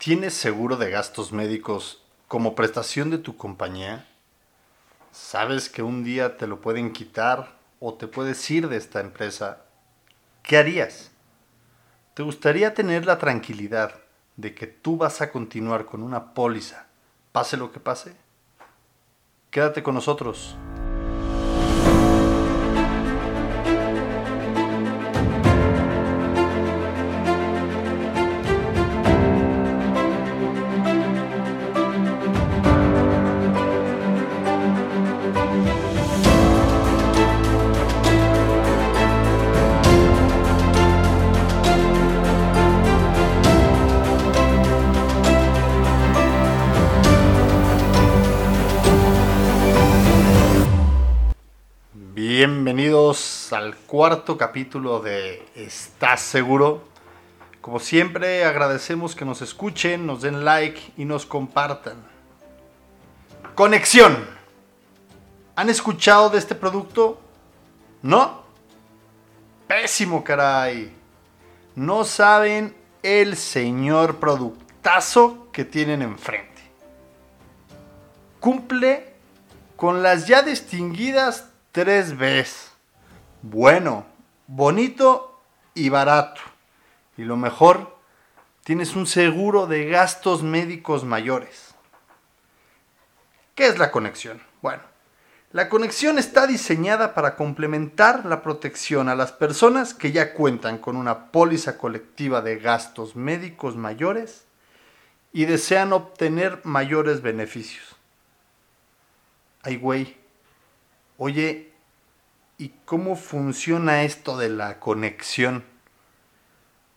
¿Tienes seguro de gastos médicos como prestación de tu compañía? ¿Sabes que un día te lo pueden quitar o te puedes ir de esta empresa? ¿Qué harías? ¿Te gustaría tener la tranquilidad de que tú vas a continuar con una póliza, pase lo que pase? Quédate con nosotros. Al cuarto capítulo de ¿Estás seguro? Como siempre agradecemos que nos escuchen, nos den like y nos compartan. Conexión. ¿Han escuchado de este producto? ¿No? Pésimo, caray. No saben el señor productazo que tienen enfrente. Cumple con las ya distinguidas tres veces. Bueno, bonito y barato. Y lo mejor, tienes un seguro de gastos médicos mayores. ¿Qué es la conexión? Bueno, la conexión está diseñada para complementar la protección a las personas que ya cuentan con una póliza colectiva de gastos médicos mayores y desean obtener mayores beneficios. Ay, güey, Oye, ¿y cómo funciona esto de la conexión?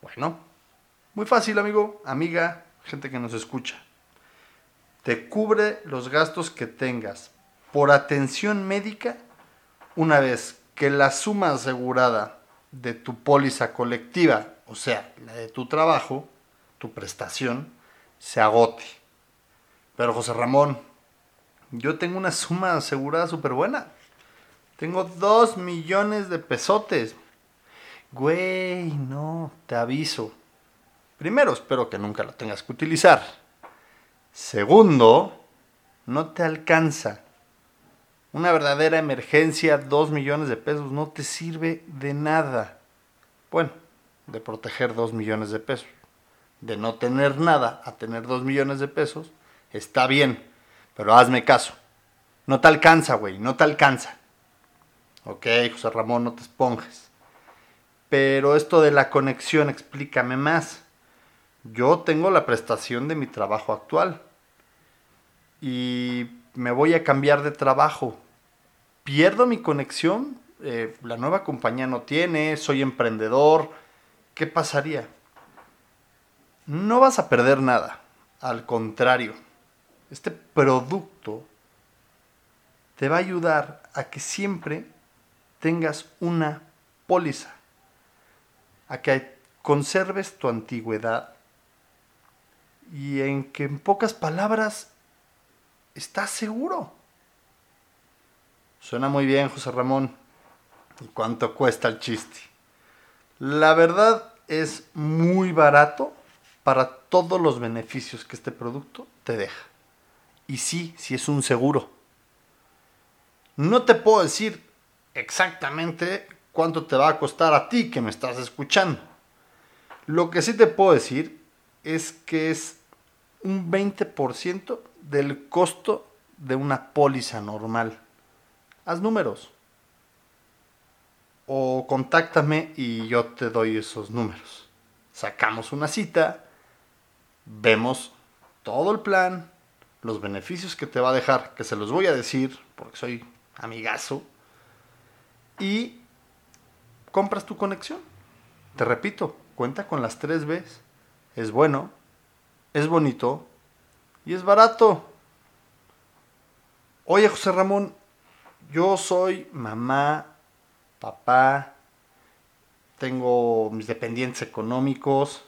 Bueno, muy fácil, amigo, amiga, gente que nos escucha. Te cubre los gastos que tengas por atención médica una vez que la suma asegurada de tu póliza colectiva, o sea, la de tu trabajo, tu prestación, se agote. Pero José Ramón, yo tengo una suma asegurada súper buena. Tengo dos millones de pesotes. Güey, no, te aviso. Primero, espero que nunca lo tengas que utilizar. Segundo, no te alcanza. Una verdadera emergencia, dos millones de pesos, no te sirve de nada. Bueno, de proteger dos millones de pesos. De no tener nada a tener dos millones de pesos, está bien. Pero hazme caso. No te alcanza, güey, no te alcanza. Ok, José Ramón, no te esponjes. Pero esto de la conexión, explícame más. Yo tengo la prestación de mi trabajo actual. Y me voy a cambiar de trabajo. ¿Pierdo mi conexión? Eh, la nueva compañía no tiene, soy emprendedor. ¿Qué pasaría? No vas a perder nada. Al contrario, este producto te va a ayudar a que siempre tengas una póliza, a que conserves tu antigüedad y en que en pocas palabras estás seguro. Suena muy bien, José Ramón. ¿Y cuánto cuesta el chiste? La verdad es muy barato para todos los beneficios que este producto te deja. Y sí, sí es un seguro. No te puedo decir exactamente cuánto te va a costar a ti que me estás escuchando. Lo que sí te puedo decir es que es un 20% del costo de una póliza normal. Haz números. O contáctame y yo te doy esos números. Sacamos una cita, vemos todo el plan, los beneficios que te va a dejar, que se los voy a decir porque soy amigazo y compras tu conexión. Te repito, cuenta con las tres Bs. Es bueno, es bonito y es barato. Oye, José Ramón, yo soy mamá, papá, tengo mis dependientes económicos,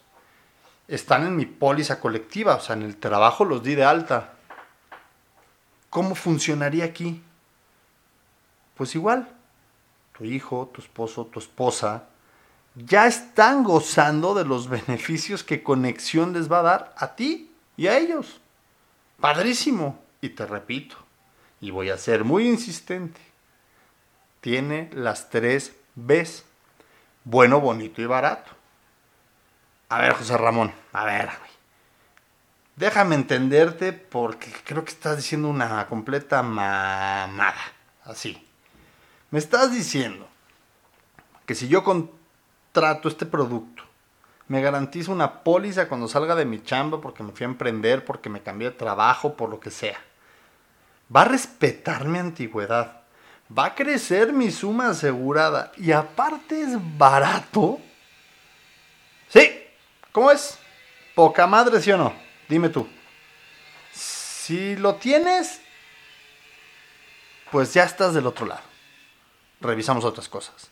están en mi póliza colectiva, o sea, en el trabajo los di de alta. ¿Cómo funcionaría aquí? Pues igual, tu hijo, tu esposo, tu esposa, ya están gozando de los beneficios que conexión les va a dar a ti y a ellos. Padrísimo. Y te repito, y voy a ser muy insistente, tiene las tres Bs. Bueno, bonito y barato. A ver, José Ramón, a ver, Déjame entenderte porque creo que estás diciendo una completa mamada. Así. Me estás diciendo que si yo contrato este producto, me garantizo una póliza cuando salga de mi chamba porque me fui a emprender, porque me cambié de trabajo, por lo que sea. Va a respetar mi antigüedad. Va a crecer mi suma asegurada. Y aparte es barato. Sí, ¿cómo es? Poca madre, ¿sí o no? Dime tú. Si lo tienes, pues ya estás del otro lado. Revisamos otras cosas.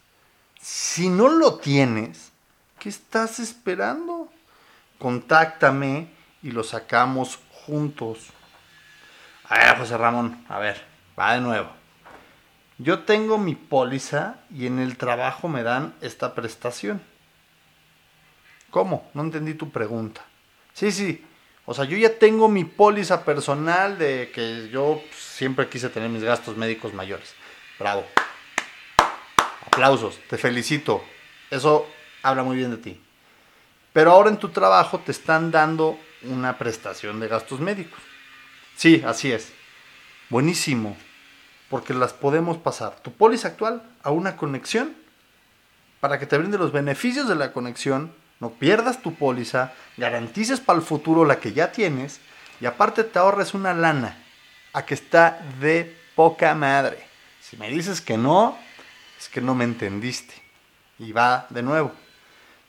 Si no lo tienes, ¿qué estás esperando? Contáctame y lo sacamos juntos. A ver, José Ramón, a ver, va de nuevo. Yo tengo mi póliza y en el trabajo me dan esta prestación. ¿Cómo? No entendí tu pregunta. Sí, sí, o sea, yo ya tengo mi póliza personal de que yo siempre quise tener mis gastos médicos mayores. Bravo. Aplausos, te felicito. Eso habla muy bien de ti. Pero ahora en tu trabajo te están dando una prestación de gastos médicos. Sí, así es. Buenísimo. Porque las podemos pasar tu póliza actual a una conexión para que te brinde los beneficios de la conexión no pierdas tu póliza, garantices para el futuro la que ya tienes y aparte te ahorres una lana a que está de poca madre. Si me dices que no, es que no me entendiste. Y va de nuevo.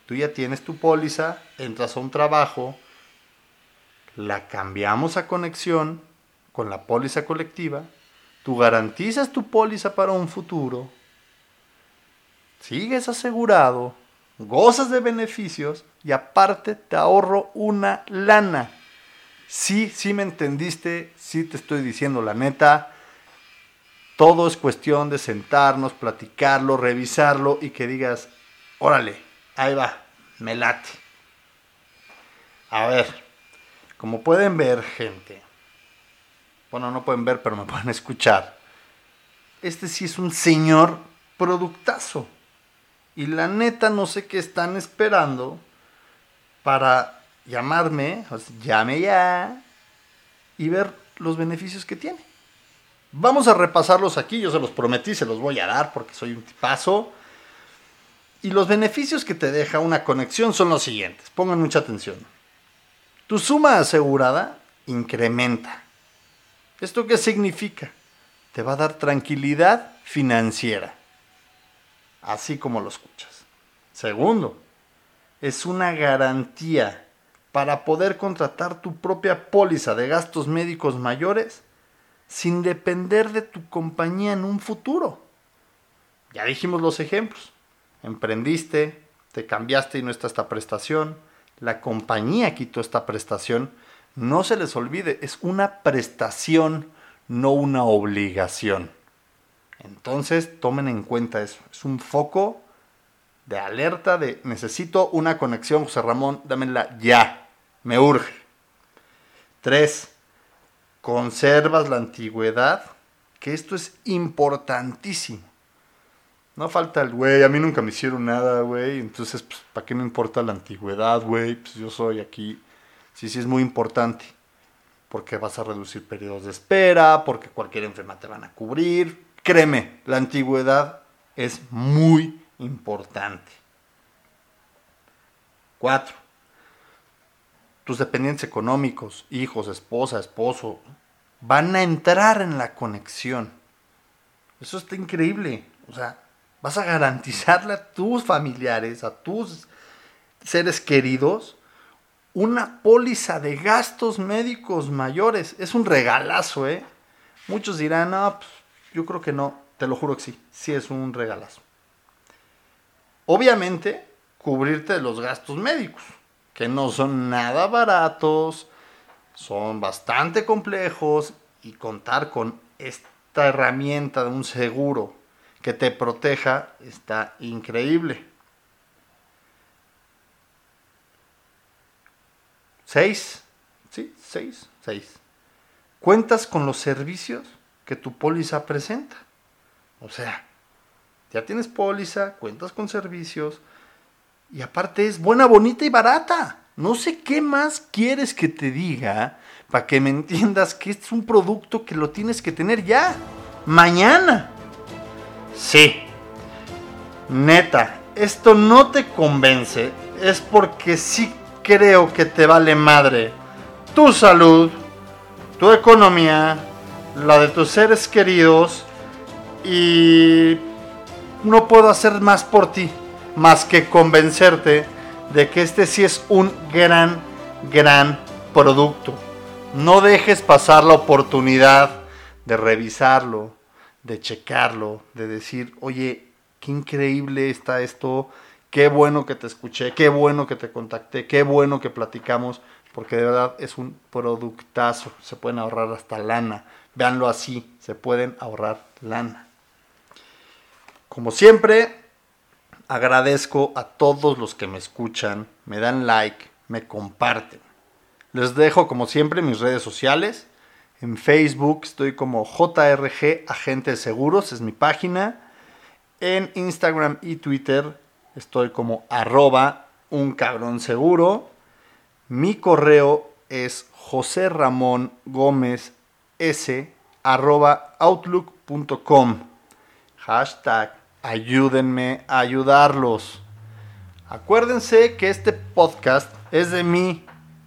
Tú ya tienes tu póliza, entras a un trabajo, la cambiamos a conexión con la póliza colectiva, tú garantizas tu póliza para un futuro, sigues asegurado, gozas de beneficios y aparte te ahorro una lana. Sí, sí me entendiste, sí te estoy diciendo la neta. Todo es cuestión de sentarnos, platicarlo, revisarlo y que digas, órale, ahí va, me late. A ver, como pueden ver gente, bueno, no pueden ver, pero me pueden escuchar. Este sí es un señor productazo. Y la neta no sé qué están esperando para llamarme, llame ya, y ver los beneficios que tiene. Vamos a repasarlos aquí, yo se los prometí, se los voy a dar porque soy un tipazo. Y los beneficios que te deja una conexión son los siguientes, pongan mucha atención. Tu suma asegurada incrementa. ¿Esto qué significa? Te va a dar tranquilidad financiera así como lo escuchas. Segundo, es una garantía para poder contratar tu propia póliza de gastos médicos mayores sin depender de tu compañía en un futuro. Ya dijimos los ejemplos. Emprendiste, te cambiaste y no está esta prestación, la compañía quitó esta prestación. No se les olvide, es una prestación, no una obligación. Entonces tomen en cuenta eso. Es un foco de alerta de necesito una conexión, José Ramón, dámela ya. Me urge. Tres, conservas la antigüedad, que esto es importantísimo. No falta el güey, a mí nunca me hicieron nada, güey, entonces, pues, ¿para qué me importa la antigüedad, güey? Pues yo soy aquí. Sí, sí, es muy importante. Porque vas a reducir periodos de espera, porque cualquier enfermedad te van a cubrir, Créeme, la antigüedad es muy importante. Cuatro, tus dependientes económicos, hijos, esposa, esposo, van a entrar en la conexión. Eso está increíble. O sea, vas a garantizarle a tus familiares, a tus seres queridos, una póliza de gastos médicos mayores. Es un regalazo, ¿eh? Muchos dirán, no, pues yo creo que no, te lo juro que sí, sí es un regalazo. Obviamente, cubrirte de los gastos médicos, que no son nada baratos, son bastante complejos y contar con esta herramienta de un seguro que te proteja está increíble. 6. Sí, 6. 6. Cuentas con los servicios que tu póliza presenta. O sea, ya tienes póliza, cuentas con servicios, y aparte es buena, bonita y barata. No sé qué más quieres que te diga para que me entiendas que este es un producto que lo tienes que tener ya, mañana. Sí, neta, esto no te convence, es porque sí creo que te vale madre tu salud, tu economía, la de tus seres queridos y no puedo hacer más por ti más que convencerte de que este sí es un gran, gran producto. No dejes pasar la oportunidad de revisarlo, de checarlo, de decir, oye, qué increíble está esto, qué bueno que te escuché, qué bueno que te contacté, qué bueno que platicamos, porque de verdad es un productazo, se pueden ahorrar hasta lana. Véanlo así, se pueden ahorrar lana. Como siempre, agradezco a todos los que me escuchan, me dan like, me comparten. Les dejo como siempre mis redes sociales. En Facebook estoy como JRG Agente de Seguros, es mi página. En Instagram y Twitter estoy como arroba un cabrón seguro. Mi correo es José Ramón Gómez S arroba outlook.com. Hashtag ayúdenme a ayudarlos. Acuérdense que este podcast es de mí,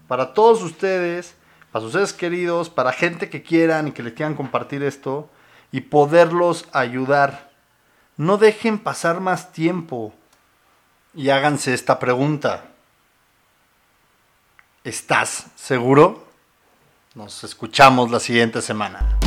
para todos ustedes, para sus seres queridos, para gente que quieran y que le quieran compartir esto y poderlos ayudar. No dejen pasar más tiempo y háganse esta pregunta. ¿Estás seguro? Nos escuchamos la siguiente semana.